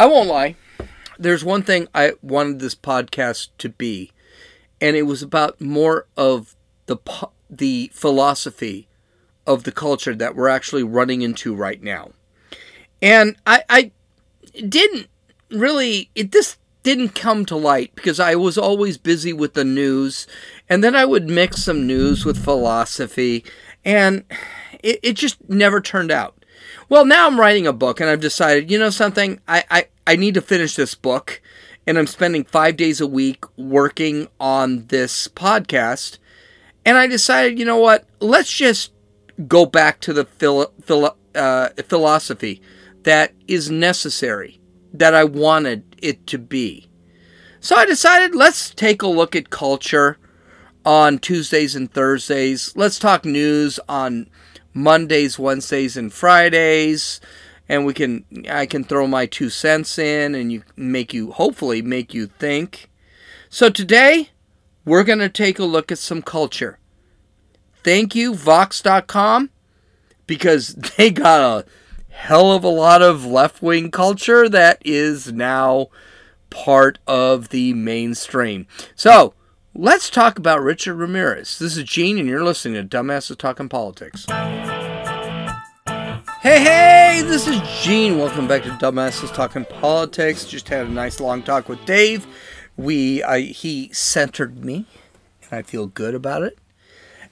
I won't lie. There's one thing I wanted this podcast to be, and it was about more of the the philosophy of the culture that we're actually running into right now. And I, I didn't really it this didn't come to light because I was always busy with the news, and then I would mix some news with philosophy, and it, it just never turned out. Well, now I'm writing a book, and I've decided, you know something, I, I, I need to finish this book, and I'm spending five days a week working on this podcast, and I decided, you know what, let's just go back to the philo- philo- uh, philosophy that is necessary, that I wanted it to be. So I decided let's take a look at culture on Tuesdays and Thursdays. Let's talk news on Mondays, Wednesdays, and Fridays. And we can I can throw my two cents in and you make you hopefully make you think. So today we're going to take a look at some culture. Thank you vox.com because they got a hell of a lot of left wing culture that is now part of the mainstream. So, let's talk about Richard Ramirez. This is Gene, and you're listening to Dumbasses Talking Politics. Hey, hey, this is Gene. Welcome back to Dumbasses Talking Politics. Just had a nice long talk with Dave. We, I, he centered me, and I feel good about it.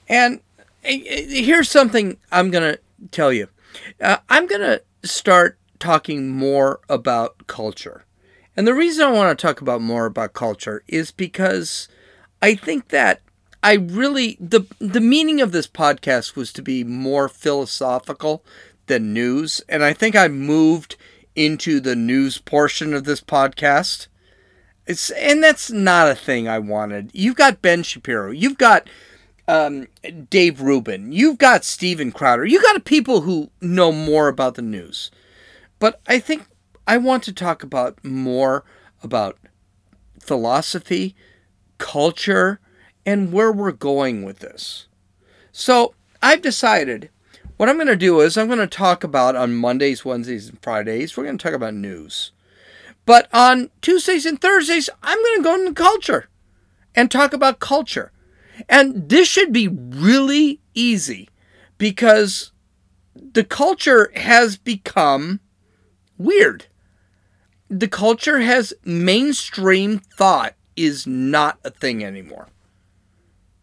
And eh, eh, here's something I'm going to tell you. Uh, I'm going to start talking more about culture. And the reason I want to talk about more about culture is because I think that I really the the meaning of this podcast was to be more philosophical than news, and I think I moved into the news portion of this podcast. It's and that's not a thing I wanted. You've got Ben Shapiro, you've got um, Dave Rubin, you've got Steven Crowder, you got people who know more about the news. But I think I want to talk about more about philosophy, culture, and where we're going with this. So I've decided what I'm going to do is I'm going to talk about on Mondays, Wednesdays, and Fridays, we're going to talk about news. But on Tuesdays and Thursdays, I'm going to go into culture and talk about culture. And this should be really easy because the culture has become weird. The culture has mainstream thought is not a thing anymore.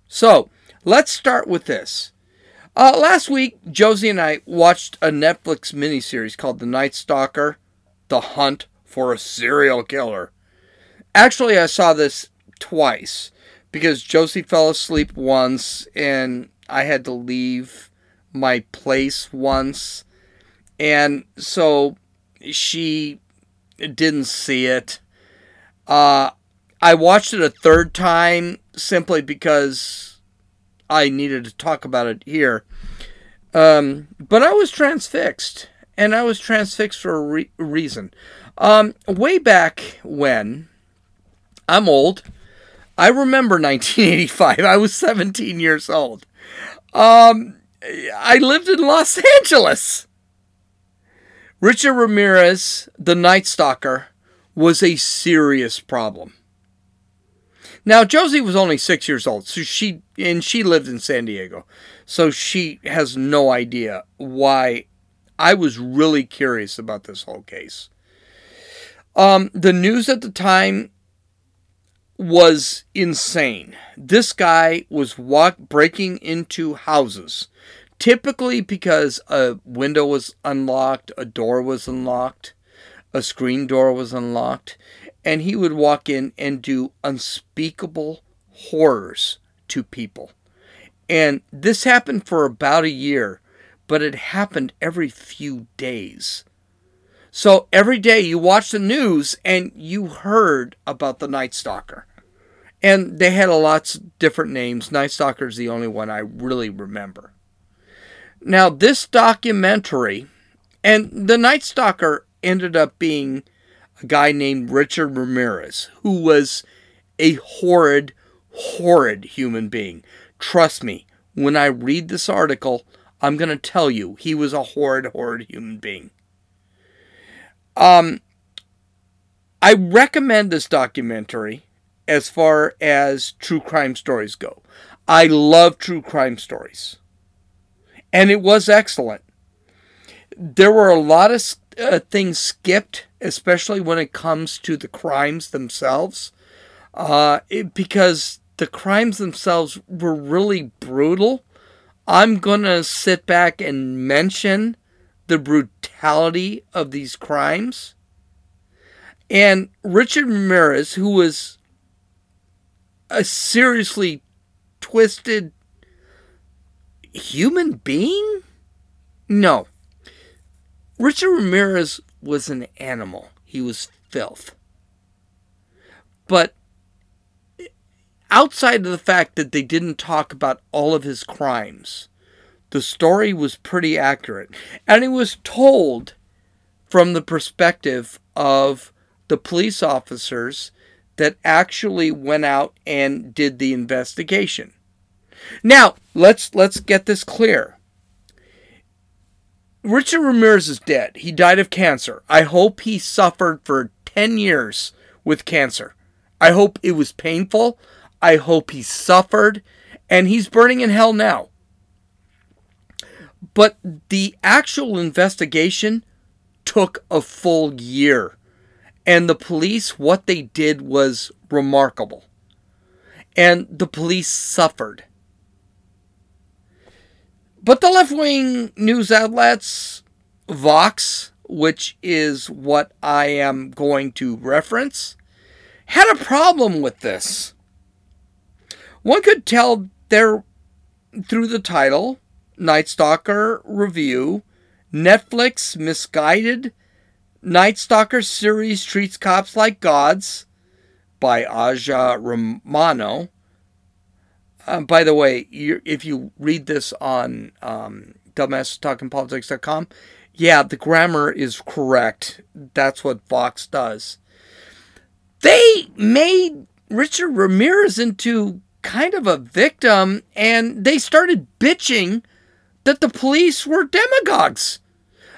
So let's start with this. Uh, last week, Josie and I watched a Netflix miniseries called The Night Stalker The Hunt for a Serial Killer. Actually, I saw this twice because Josie fell asleep once and I had to leave my place once. And so she didn't see it. Uh, I watched it a third time simply because I needed to talk about it here. Um, but I was transfixed, and I was transfixed for a re- reason. Um, way back when, I'm old. I remember 1985. I was 17 years old. Um, I lived in Los Angeles. Richard Ramirez, the Night Stalker, was a serious problem. Now Josie was only six years old, so she and she lived in San Diego, so she has no idea why. I was really curious about this whole case. Um, the news at the time was insane. This guy was walk breaking into houses, typically because a window was unlocked, a door was unlocked, a screen door was unlocked, and he would walk in and do unspeakable horrors to people. And this happened for about a year, but it happened every few days. So every day you watch the news and you heard about the Night Stalker. And they had a lots of different names. Night Stalker is the only one I really remember. Now, this documentary, and the Night Stalker ended up being a guy named Richard Ramirez, who was a horrid, horrid human being. Trust me, when I read this article, I'm going to tell you he was a horrid, horrid human being. Um, I recommend this documentary as far as true crime stories go. I love true crime stories. And it was excellent. There were a lot of uh, things skipped, especially when it comes to the crimes themselves, uh, it, because the crimes themselves were really brutal. I'm going to sit back and mention the brutality of these crimes. And Richard Ramirez, who was a seriously twisted human being? No. Richard Ramirez was an animal. He was filth. But outside of the fact that they didn't talk about all of his crimes, the story was pretty accurate. And it was told from the perspective of the police officers that actually went out and did the investigation. Now, let's let's get this clear. Richard Ramirez is dead. He died of cancer. I hope he suffered for 10 years with cancer. I hope it was painful. I hope he suffered and he's burning in hell now. But the actual investigation took a full year. And the police, what they did was remarkable. And the police suffered. But the left wing news outlets, Vox, which is what I am going to reference, had a problem with this. One could tell there through the title, Night Stalker Review, Netflix misguided Night Stalker series treats cops like gods by Aja Romano. Um, by the way, if you read this on um, yeah, the grammar is correct. That's what Vox does. They made Richard Ramirez into kind of a victim, and they started bitching that the police were demagogues.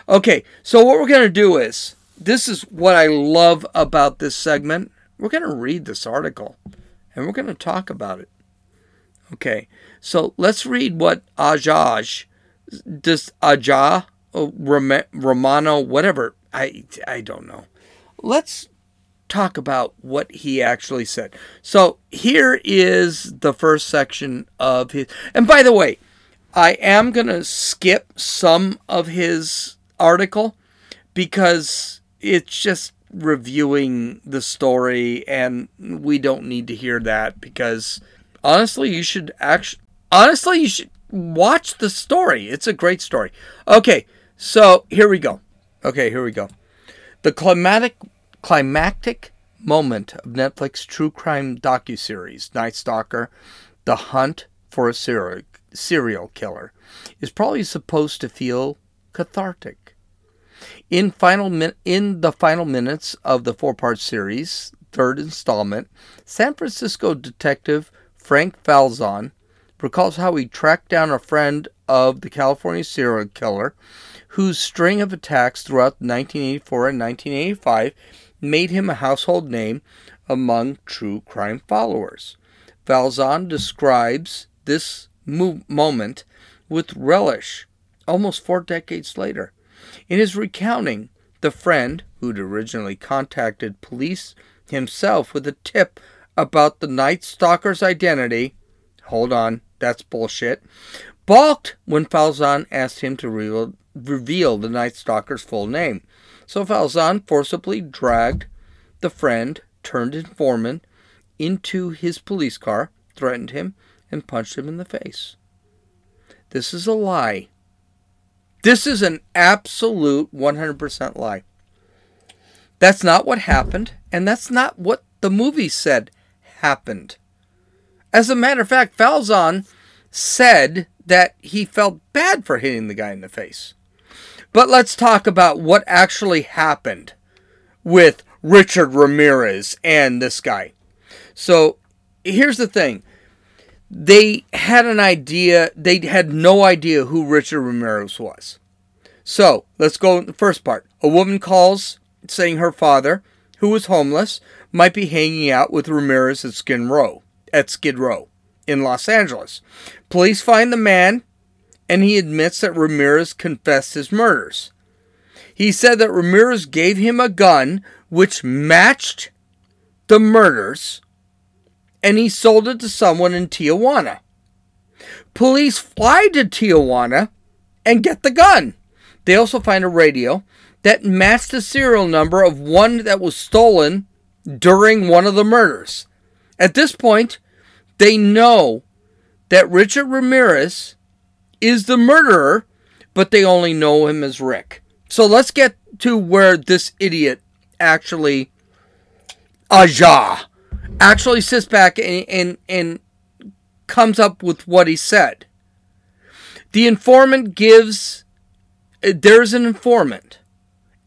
Okay, so what we're going to do is this is what I love about this segment. We're going to read this article and we're going to talk about it. Okay, so let's read what Ajaj, this Aja, uh, Romano, whatever, I, I don't know. Let's talk about what he actually said. So here is the first section of his. And by the way, I am going to skip some of his article because it's just reviewing the story and we don't need to hear that because honestly you should actually honestly you should watch the story. It's a great story. Okay so here we go. Okay here we go. The climatic climactic moment of netflix true crime docu-series night stalker the hunt for a serial, serial killer is probably supposed to feel cathartic. In final min- in the final minutes of the four-part series, third installment, San Francisco detective Frank Falzon recalls how he tracked down a friend of the California serial killer whose string of attacks throughout 1984 and 1985 made him a household name among true crime followers. Falzon describes this mo- moment with relish almost four decades later. In his recounting, the friend, who'd originally contacted police himself with a tip about the Night Stalker's identity, hold on, that's bullshit, balked when Falzon asked him to re- reveal the Night Stalker's full name. So Falzon forcibly dragged the friend turned informant into his police car, threatened him, and punched him in the face. This is a lie this is an absolute 100% lie. That's not what happened, and that's not what the movie said happened. As a matter of fact, Falzon said that he felt bad for hitting the guy in the face. But let's talk about what actually happened with Richard Ramirez and this guy. So here's the thing they had an idea, they had no idea who Richard Ramirez was. So let's go the first part. A woman calls saying her father who was homeless, might be hanging out with Ramirez at Skid Row, at Skid Row in Los Angeles. Police find the man, and he admits that Ramirez confessed his murders. He said that Ramirez gave him a gun which matched the murders, and he sold it to someone in Tijuana. Police fly to Tijuana and get the gun. They also find a radio that matched the serial number of one that was stolen during one of the murders. At this point, they know that Richard Ramirez is the murderer, but they only know him as Rick. So let's get to where this idiot actually, Aja, actually sits back and, and, and comes up with what he said. The informant gives, uh, there's an informant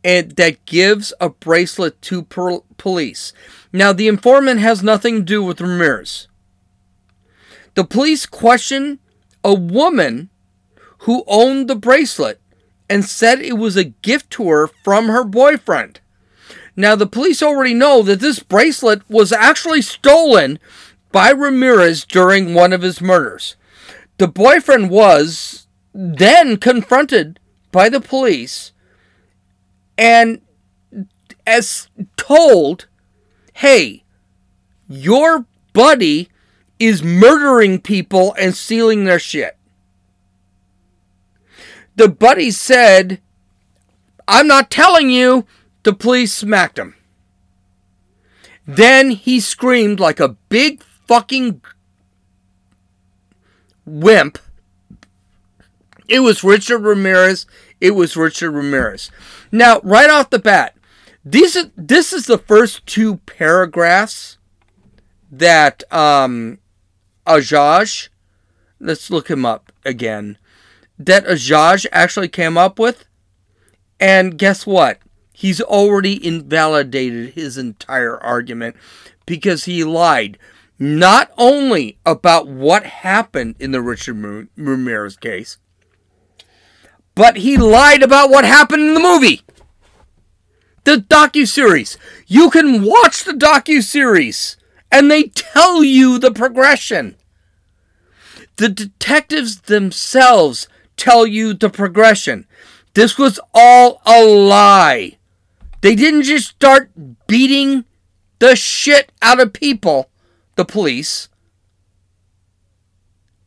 and that gives a bracelet to per- police. Now, the informant has nothing to do with Ramirez. The police question a woman who owned the bracelet and said it was a gift to her from her boyfriend. Now, the police already know that this bracelet was actually stolen by Ramirez during one of his murders. The boyfriend was then confronted by the police and as told, hey, your buddy is murdering people and stealing their shit. The buddy said, I'm not telling you. The police smacked him. Then he screamed like a big fucking wimp. It was Richard Ramirez. It was Richard Ramirez. Now, right off the bat, these are, this is the first two paragraphs that um, Ajaj, let's look him up again, that Ajaj actually came up with. And guess what? He's already invalidated his entire argument because he lied not only about what happened in the Richard Ramirez case, but he lied about what happened in the movie. The docu-series. You can watch the docu-series and they tell you the progression. The detectives themselves tell you the progression. This was all a lie. They didn't just start beating the shit out of people, the police,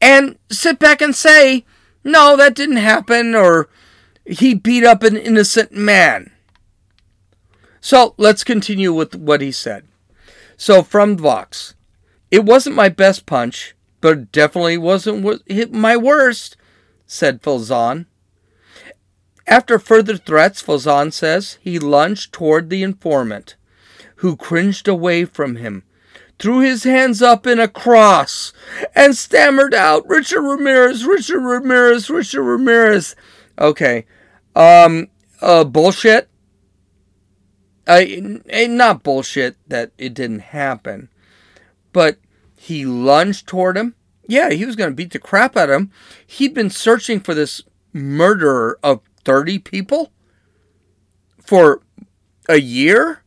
and sit back and say, no, that didn't happen, or he beat up an innocent man. So let's continue with what he said. So from Vox, it wasn't my best punch, but it definitely wasn't my worst, said Falzon. After further threats, Falzon says he lunged toward the informant, who cringed away from him threw his hands up in a cross, and stammered out, Richard Ramirez, Richard Ramirez, Richard Ramirez. Okay. Um, uh, bullshit. I, uh, not bullshit that it didn't happen, but he lunged toward him. Yeah, he was going to beat the crap out of him. He'd been searching for this murderer of 30 people for a year.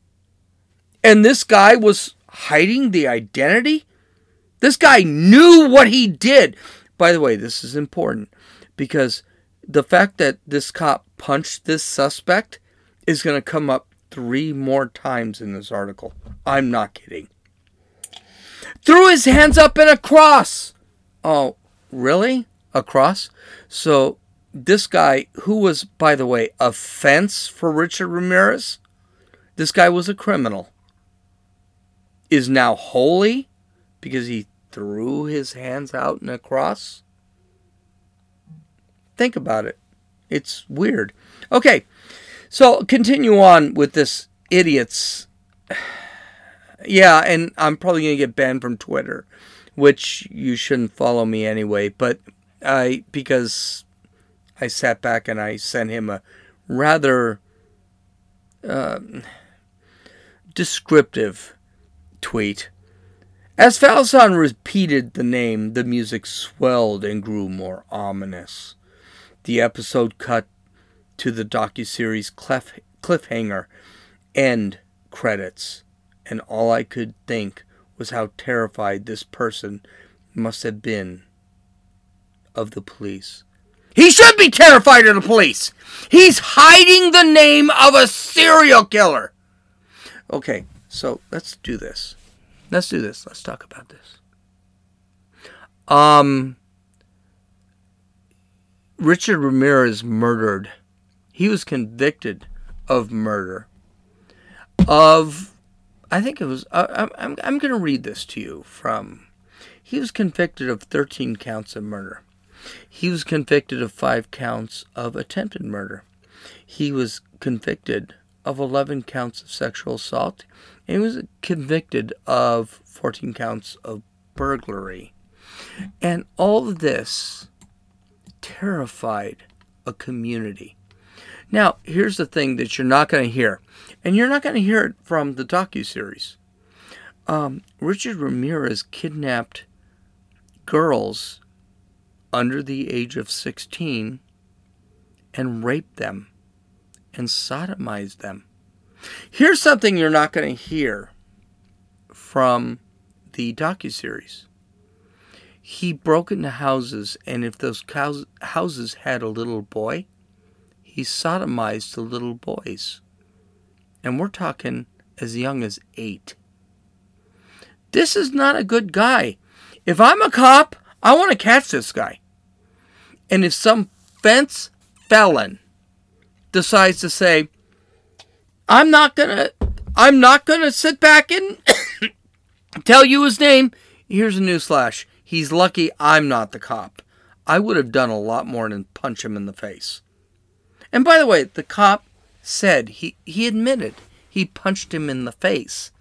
And this guy was hiding the identity? This guy knew what he did. By the way, this is important because the fact that this cop punched this suspect is going to come up three more times in this article. I'm not kidding. Threw his hands up in a cross. Oh, really? A cross? So, this guy, who was, by the way, a fence for Richard Ramirez, this guy was a criminal is now holy because he threw his hands out in a cross? Think about it. It's weird. Okay, so continue on with this idiot's. Yeah, and I'm probably going to get banned from Twitter, which you shouldn't follow me anyway, but I, because I sat back and I sent him a rather uh, descriptive tweet. As Falzon repeated the name, the music swelled and grew more ominous. The episode cut to the docuseries cliff, cliffhanger end credits, and all I could think was how terrified this person must have been of the police. He should be terrified of the police. He's hiding the name of a serial killer. Okay, so let's do this. Let's do this. Let's talk about this. Um Richard Ramirez murdered. He was convicted of murder. Of I think it was uh, I'm I'm going to read this to you from he was convicted of 13 counts of murder. He was convicted of five counts of attempted murder. He was convicted of 11 counts of sexual assault. And he was convicted of 14 counts of burglary. And all of this terrified a community. Now, here's the thing that you're not going to hear, and you're not going to hear it from the docu series. Um, Richard Ramirez kidnapped girls under the age of 16 and raped them and sodomized them. Here's something you're not going to hear from the docuseries. He broke into houses, and if those houses had a little boy, he sodomized the little boys. And we're talking as young as eight. This is not a good guy. If I'm a cop, I want to catch this guy. And if some fence felon decides to say, I'm not gonna I'm not gonna sit back and tell you his name, here's a newsflash. He's lucky I'm not the cop. I would have done a lot more than punch him in the face. And by the way, the cop said he, he admitted he punched him in the face.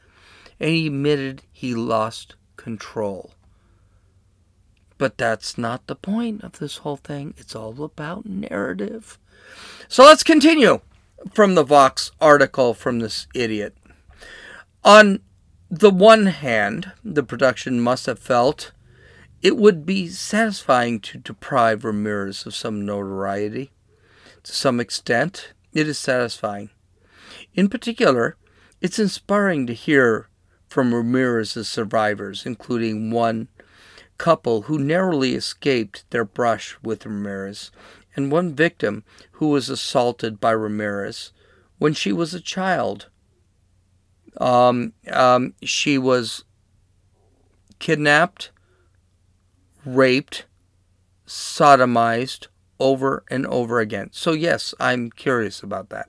And he admitted he lost control. But that's not the point of this whole thing. It's all about narrative. So let's continue from the Vox article from this idiot. On the one hand, the production must have felt it would be satisfying to deprive Ramirez of some notoriety. To some extent, it is satisfying. In particular, it's inspiring to hear from Ramirez's survivors, including one couple who narrowly escaped their brush with Ramirez, and one victim who was assaulted by Ramirez when she was a child. Um, um, she was kidnapped, raped, sodomized over and over again. So, yes, I'm curious about that.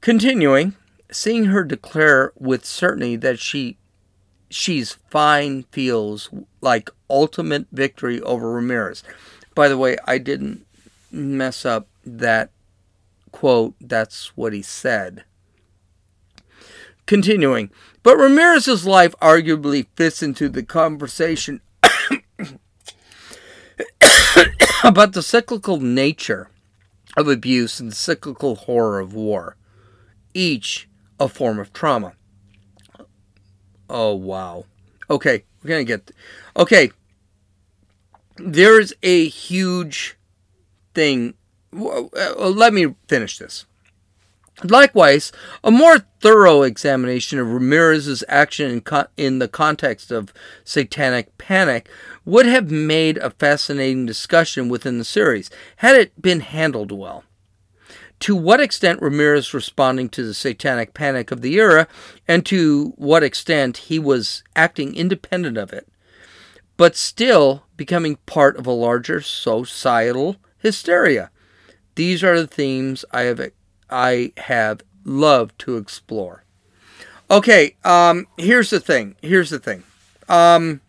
Continuing, seeing her declare with certainty that she she's fine feels like ultimate victory over Ramirez. By the way, I didn't mess up that quote. That's what he said. Continuing, but Ramirez's life arguably fits into the conversation about the cyclical nature of abuse and the cyclical horror of war, each a form of trauma. Oh, wow. Okay, we're going to get. Okay. There's a huge thing. Uh, uh, let me finish this. Likewise, a more thorough examination of Ramirez's action in, con- in, the context of satanic panic would have made a fascinating discussion within the series, had it been handled well to what extent Ramirez responding to the satanic panic of the era, and to what extent he was acting independent of it, but still becoming part of a larger societal hysteria. These are the themes I have I have loved to explore. Okay, um, here's the thing. Here's the thing. Um,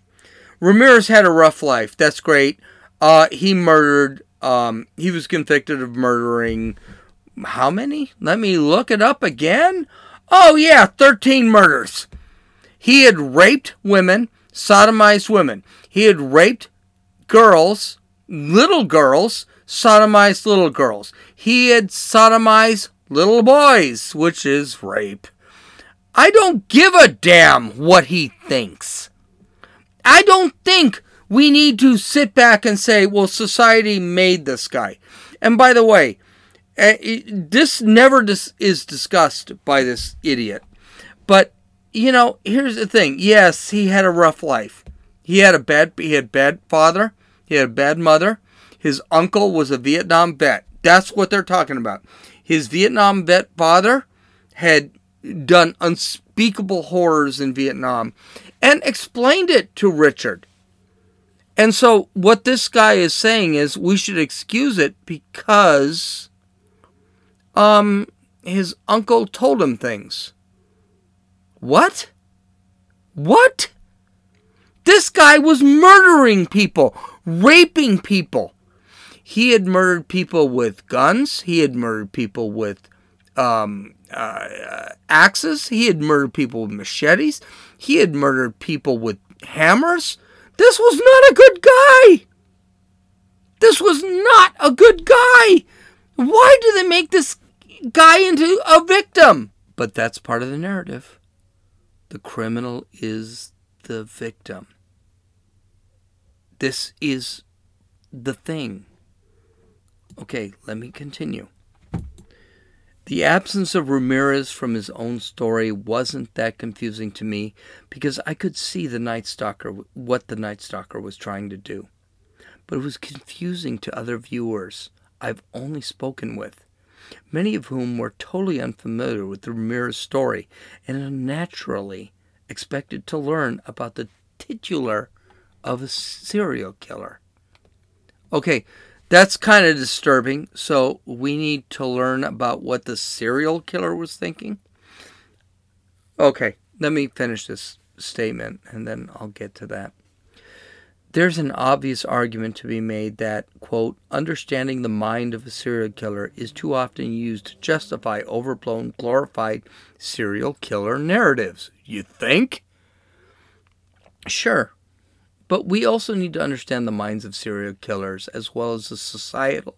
Ramirez had a rough life. That's great. Uh, he murdered. Um, he was convicted of murdering how many? Let me look it up again. Oh, yeah, 13 murders. He had raped women, sodomized women. He had raped girls, little girls, sodomized little girls. He had sodomized little boys, which is rape. I don't give a damn what he thinks. I don't think we need to sit back and say, well, society made this guy. And by the way, Uh, this never is discussed by this idiot. But you know, here's the thing. Yes, he had a rough life. He had a bad he had bad father, he had a bad mother. His uncle was a Vietnam vet. That's what they're talking about. His Vietnam vet father had done unspeakable horrors in Vietnam and explained it to Richard. And so what this guy is saying is we should excuse it because um his uncle told him things. What? What? This guy was murdering people, raping people. He had murdered people with guns. He had murdered people with um, uh, axes. He had murdered people with machetes. He had murdered people with hammers. This was not a good guy. This was not a good guy. Why do they make this guy into a victim? But that's part of the narrative. The criminal is the victim. This is the thing. Okay, let me continue. The absence of Ramirez from his own story wasn't that confusing to me because I could see the Night Stalker, what the Night Stalker was trying to do. But it was confusing to other viewers I've only spoken with, many of whom were totally unfamiliar with the Ramirez story and naturally expected to learn about the titular of a serial killer. Okay, that's kind of disturbing. So we need to learn about what the serial killer was thinking. Okay, let me finish this statement and then I'll get to that. There's an obvious argument to be made that, quote, understanding the mind of a serial killer is too often used to justify overblown, glorified serial killer narratives. You think? Sure. But we also need to understand the minds of serial killers as well as the societal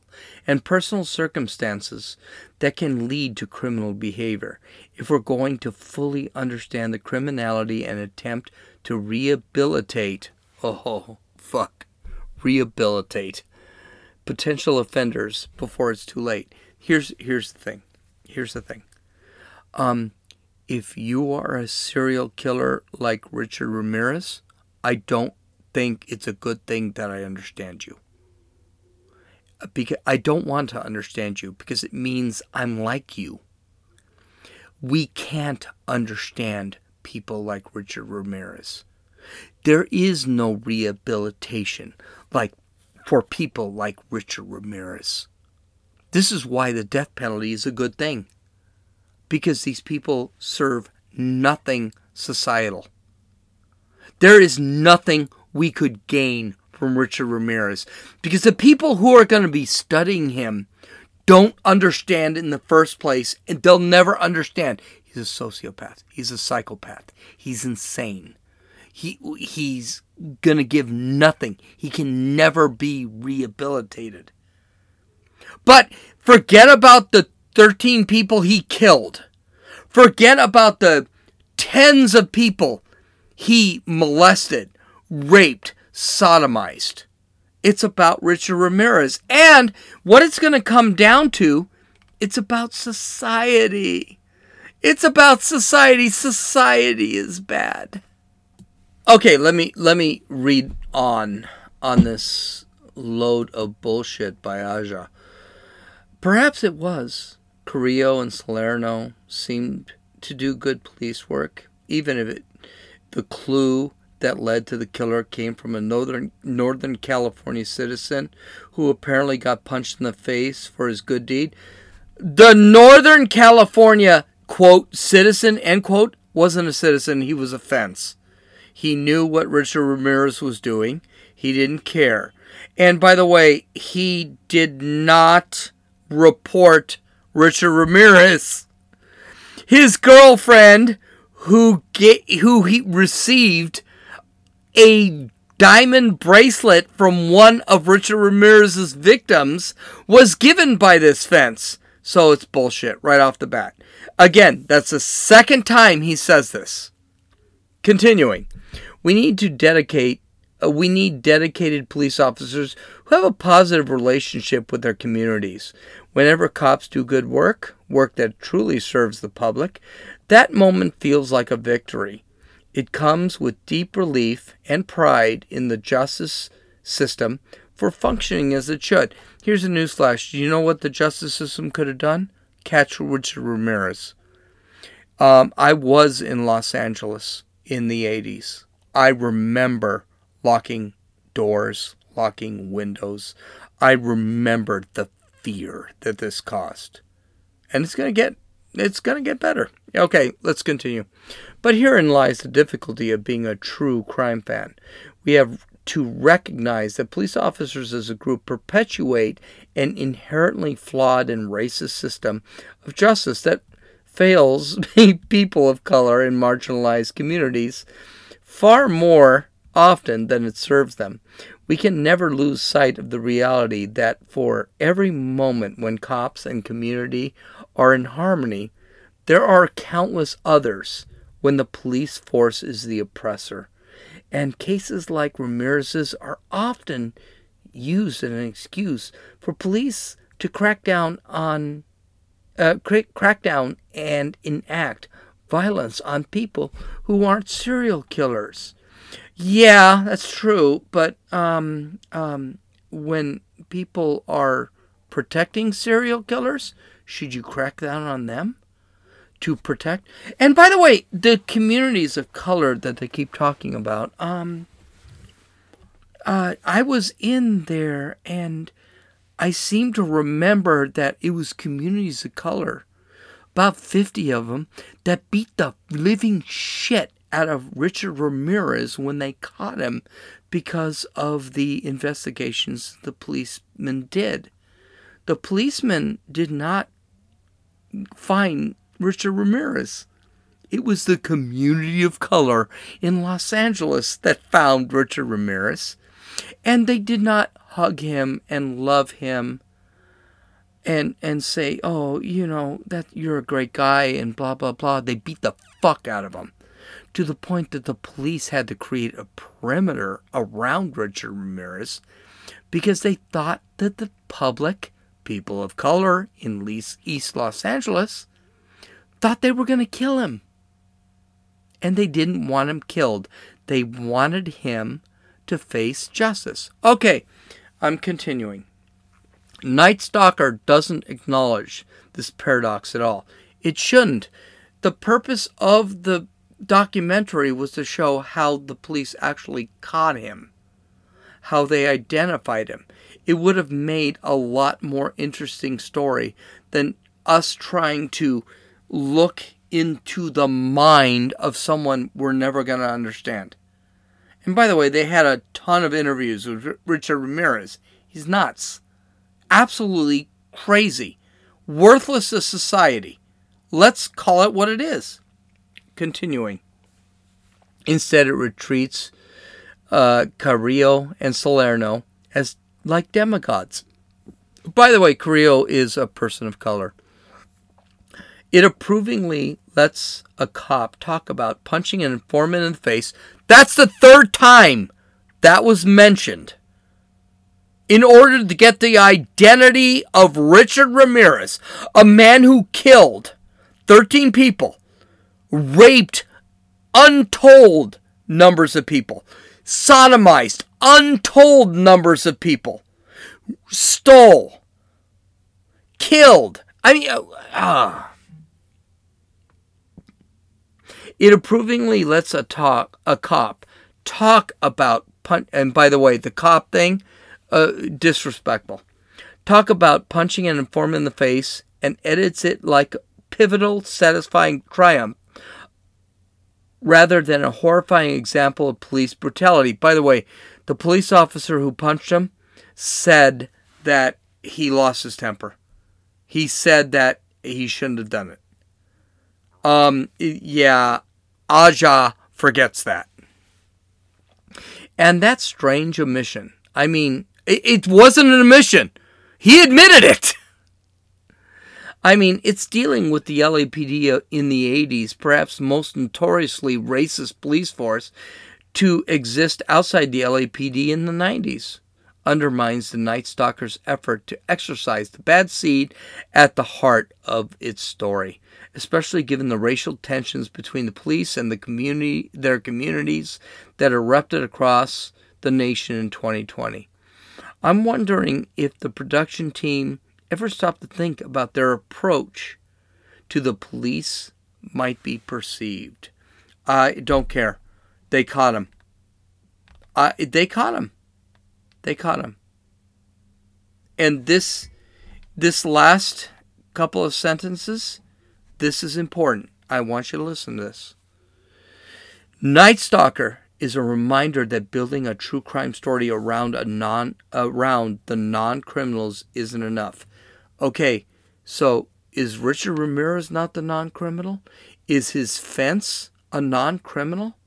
and personal circumstances that can lead to criminal behavior if we're going to fully understand the criminality and attempt to rehabilitate. Oh, fuck. Rehabilitate potential offenders before it's too late. Here's here's the thing. Here's the thing. Um if you are a serial killer like Richard Ramirez, I don't think it's a good thing that I understand you. Because I don't want to understand you because it means I'm like you. We can't understand people like Richard Ramirez. There is no rehabilitation like for people like Richard Ramirez. This is why the death penalty is a good thing. Because these people serve nothing societal. There is nothing we could gain from Richard Ramirez because the people who are going to be studying him don't understand in the first place and they'll never understand. He's a sociopath. He's a psychopath. He's insane. He he's going to give nothing. He can never be rehabilitated. But forget about the 13 people he killed. Forget about the tens of people he molested, raped, sodomized. It's about Richard Ramirez. And what it's going to come down to, it's about society. It's about society. Society is bad. Okay, let me let me read on on this load of bullshit by Aja. Perhaps it was. Carrillo and Salerno seemed to do good police work, even if it, the clue that led to the killer came from a northern Northern California citizen who apparently got punched in the face for his good deed. The Northern California quote citizen end quote wasn't a citizen, he was a fence. He knew what Richard Ramirez was doing. He didn't care. And by the way, he did not report Richard Ramirez. His girlfriend who get who he received a diamond bracelet from one of Richard Ramirez's victims was given by this fence. So it's bullshit right off the bat. Again, that's the second time he says this. Continuing, we need to dedicate Uh, we need dedicated police officers who have a positive relationship with their communities. Whenever cops do good work, work that truly serves the public, that moment feels like a victory. It comes with deep relief and pride in the justice system for functioning as it should. Here's a newsflash. Do you know what the justice system could have done? Catch Richard Ramirez. Um, I was in Los Angeles in the 80s. I remember locking doors, locking windows. I remembered the fear that this caused. And it's going to get it's going to get better. Okay, let's continue. But herein lies the difficulty of being a true crime fan. We have to recognize that police officers as a group perpetuate an inherently flawed and racist system of justice that fails people of color in marginalized communities far more often than it serves them. We can never lose sight of the reality that for every moment when cops and community are in harmony, there are countless others when the police force is the oppressor. And cases like Ramirez's are often used as an excuse for police to crack down on uh, crack down and enact violence on people who aren't serial killers. Yeah, that's true, but um, um, when people are protecting serial killers, should you crack down on them to protect? And by the way, the communities of color that they keep talking about, um, uh, I was in there and I seem to remember that it was communities of color, about 50 of them, that beat the living shit out of Richard Ramirez when they caught him because of the investigations the policemen did. The policemen did not find Richard Ramirez. It was the community of color in Los Angeles that found Richard Ramirez. And they did not hug him and love him and and say, "Oh, you know, that you're a great guy" and blah blah blah. They beat the fuck out of him to the point that the police had to create a perimeter around Richard Ramirez because they thought that the public, people of color in East Los Angeles, thought they were going to kill him. And they didn't want him killed. They wanted him to face justice. Okay, I'm continuing. Night Stalker doesn't acknowledge this paradox at all. It shouldn't. The purpose of the documentary was to show how the police actually caught him, how they identified him. It would have made a lot more interesting story than us trying to look into the mind of someone we're never going to understand. And by the way, they had a ton of interviews with Richard Ramirez. He's nuts. Absolutely crazy. Worthless to society. Let's call it what it is continuing. Instead, it retreats uh, Carrillo and Salerno as like demigods. By the way, Carrillo is a person of color. It approvingly lets a cop talk about punching an informant in the face. That's the third time that was mentioned. In order to get the identity of Richard Ramirez, a man who killed 13 people raped untold numbers of people, sodomized untold numbers of people, stole, killed. I mean, uh, ah. It approvingly lets a talk a cop talk about punch. And by the way, the cop thing, uh, disrespectful. Talk about punching an informant in the face and edits it like pivotal, satisfying triumph rather than a horrifying example of police brutality. By the way, the police officer who punched him said that he lost his temper. He said that he shouldn't have done it. Um, yeah, Aja forgets that. And that strange omission. I mean, it, it wasn't an admission. He admitted it. I mean, it's dealing with the LAPD in the 80s, perhaps most notoriously racist police force, to exist outside the LAPD in the 90s undermines the Night Stalker's effort to exorcise the bad seed at the heart of its story, especially given the racial tensions between the police and the community their communities that erupted across the nation in 2020. I'm wondering if the production team ever stopped to think about their approach to the police might be perceived. I don't care. They caught him. I, they caught him. They caught him. And this this last couple of sentences, this is important. I want you to listen to this. Night Stalker is a reminder that building a true crime story around a non around the non-criminals isn't enough. Okay, so is Richard Ramirez not the non-criminal? Is his fence a non-criminal?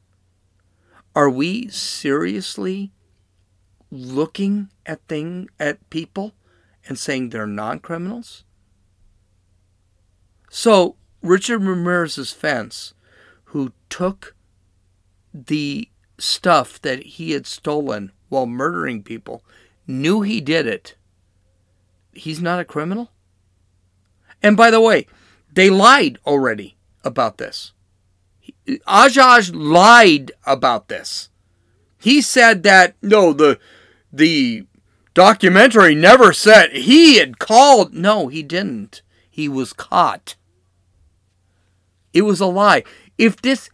Are we seriously looking at thing at people and saying they're non-criminals? So Richard Ramirez's fence, who took the stuff that he had stolen while murdering people, knew he did it. He's not a criminal? And by the way, they lied already about this. Aja lied about this. He said that no, the the documentary never said he had called. No, he didn't. He was caught. It was a lie. If this,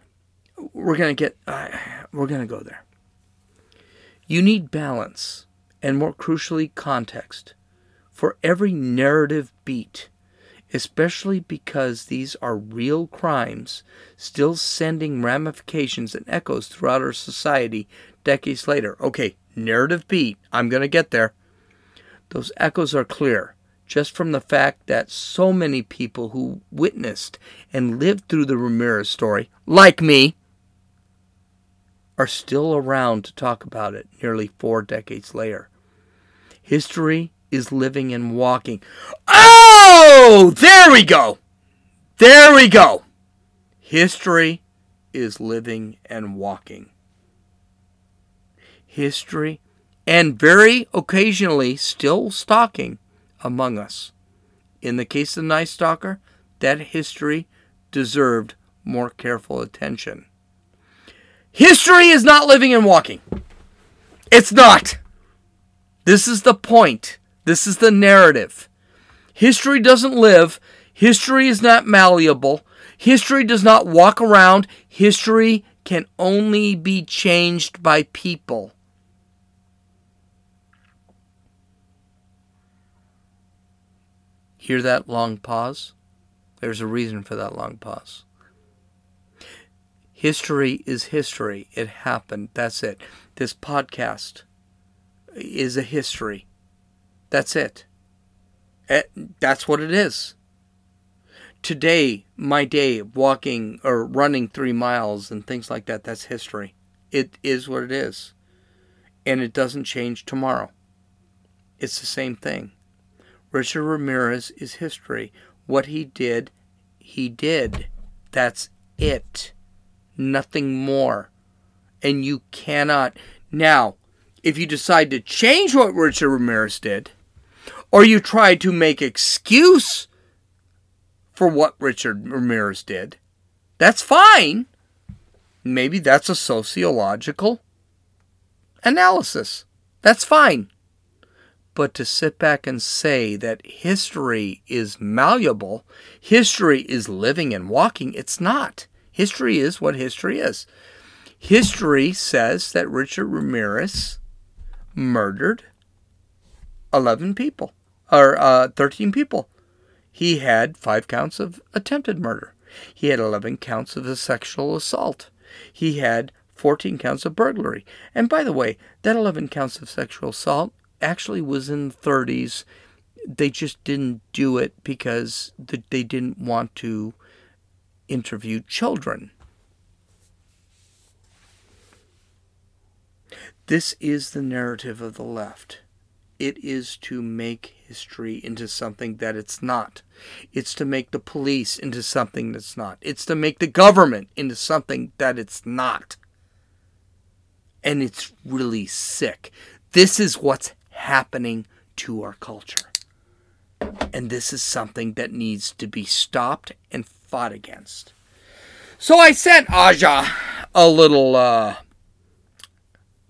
we're gonna get, we're gonna go there. You need balance and, more crucially, context for every narrative beat, especially because these are real crimes still sending ramifications and echoes throughout our society decades later. Okay, narrative beat, I'm going to get there. Those echoes are clear just from the fact that so many people who witnessed and lived through the Ramirez story, like me, are still around to talk about it nearly four decades later. History is living and walking. Oh, there we go. There we go. History is living and walking history, and very occasionally still stalking among us. In the case of the Night Stalker, that history deserved more careful attention. History is not living and walking. It's not. This is the point. This is the narrative. History doesn't live. History is not malleable. History does not walk around. History can only be changed by people. Hear that long pause? There's a reason for that long pause. History is history. It happened. That's it. This podcast is a history. That's it. Eh, that's what it is. Today, my day walking or running three miles and things like that, that's history. It is what it is. And it doesn't change tomorrow. It's the same thing. Richard Ramirez is history. What he did, he did. That's it. Nothing more. And you cannot. Now, if you decide to change what Richard Ramirez did, or you try to make excuse for what Richard Ramirez did, that's fine. Maybe that's a sociological analysis. That's fine. But to sit back and say that history is malleable, history is living and walking, it's not. History is what history is. History says that Richard Ramirez murdered 11 people, or uh, 13 people. He had five counts of attempted murder. He had 11 counts of sexual assault. He had 14 counts of burglary. And by the way, that 11 counts of sexual assault actually was in the 30s. They just didn't do it because they didn't want to interview children. This is the narrative of the left. It is to make history into something that it's not. It's to make the police into something that's not. It's to make the government into something that it's not. And it's really sick. This is what's happening to our culture. And this is something that needs to be stopped and fought against. So I sent Aja a little uh,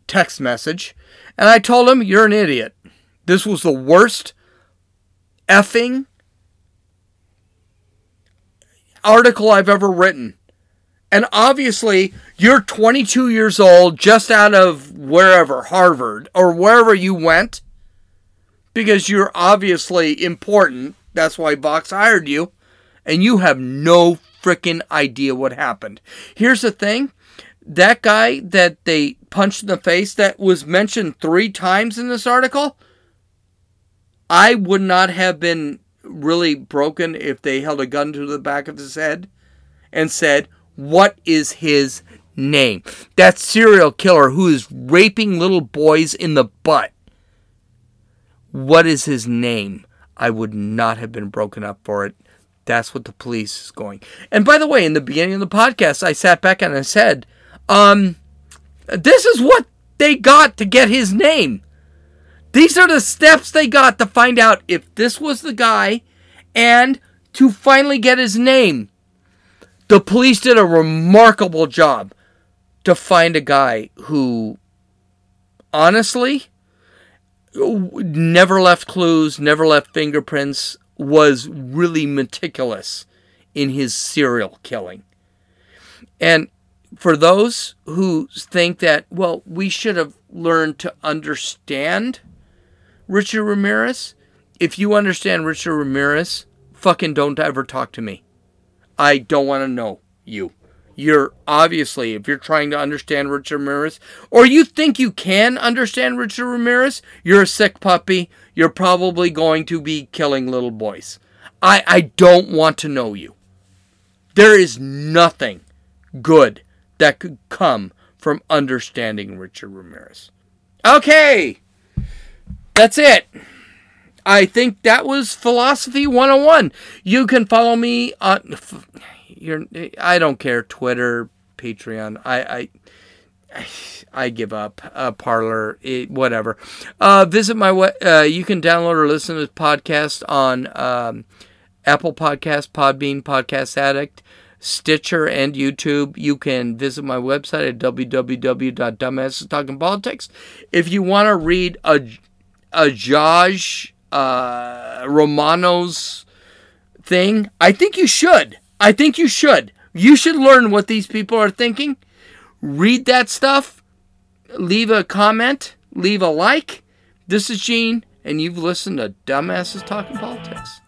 text message and I told him, You're an idiot. This was the worst effing article I've ever written. And obviously, you're 22 years old, just out of wherever, Harvard, or wherever you went, because you're obviously important. That's why Vox hired you. And you have no freaking idea what happened. Here's the thing that guy that they punched in the face that was mentioned three times in this article, I would not have been really broken if they held a gun to the back of his head and said, What is his name? That serial killer who is raping little boys in the butt. What is his name? I would not have been broken up for it. That's what the police is going. And by the way, in the beginning of the podcast, I sat back and I said, um, this is what they got to get his name. These are the steps they got to find out if this was the guy and to finally get his name. The police did a remarkable job to find a guy who, honestly, never left clues, never left fingerprints, was really meticulous in his serial killing. And for those who think that, well, we should have learned to understand Richard Ramirez, if you understand Richard Ramirez, fucking don't ever talk to me. I don't want to know you. You're obviously, if you're trying to understand Richard Ramirez, or you think you can understand Richard Ramirez, you're a sick puppy. You're probably going to be killing little boys. I, I don't want to know you. There is nothing good that could come from understanding Richard Ramirez. Okay, that's it. I think that was philosophy 101. You can follow me on your I don't care Twitter, Patreon. I I I give up. Uh, Parler, it, whatever. Uh, visit my. Uh, you can download or listen to this podcast on um, Apple Podcast, Podbean, Podcast Addict, Stitcher, and YouTube. You can visit my website at www.dumbassestalkingpolitics. If you want to read a a Josh uh, Romano's thing, I think you should. I think you should. You should learn what these people are thinking. Read that stuff. Leave a comment. Leave a like. This is Gene, and you've listened to Dumbasses Talking Politics.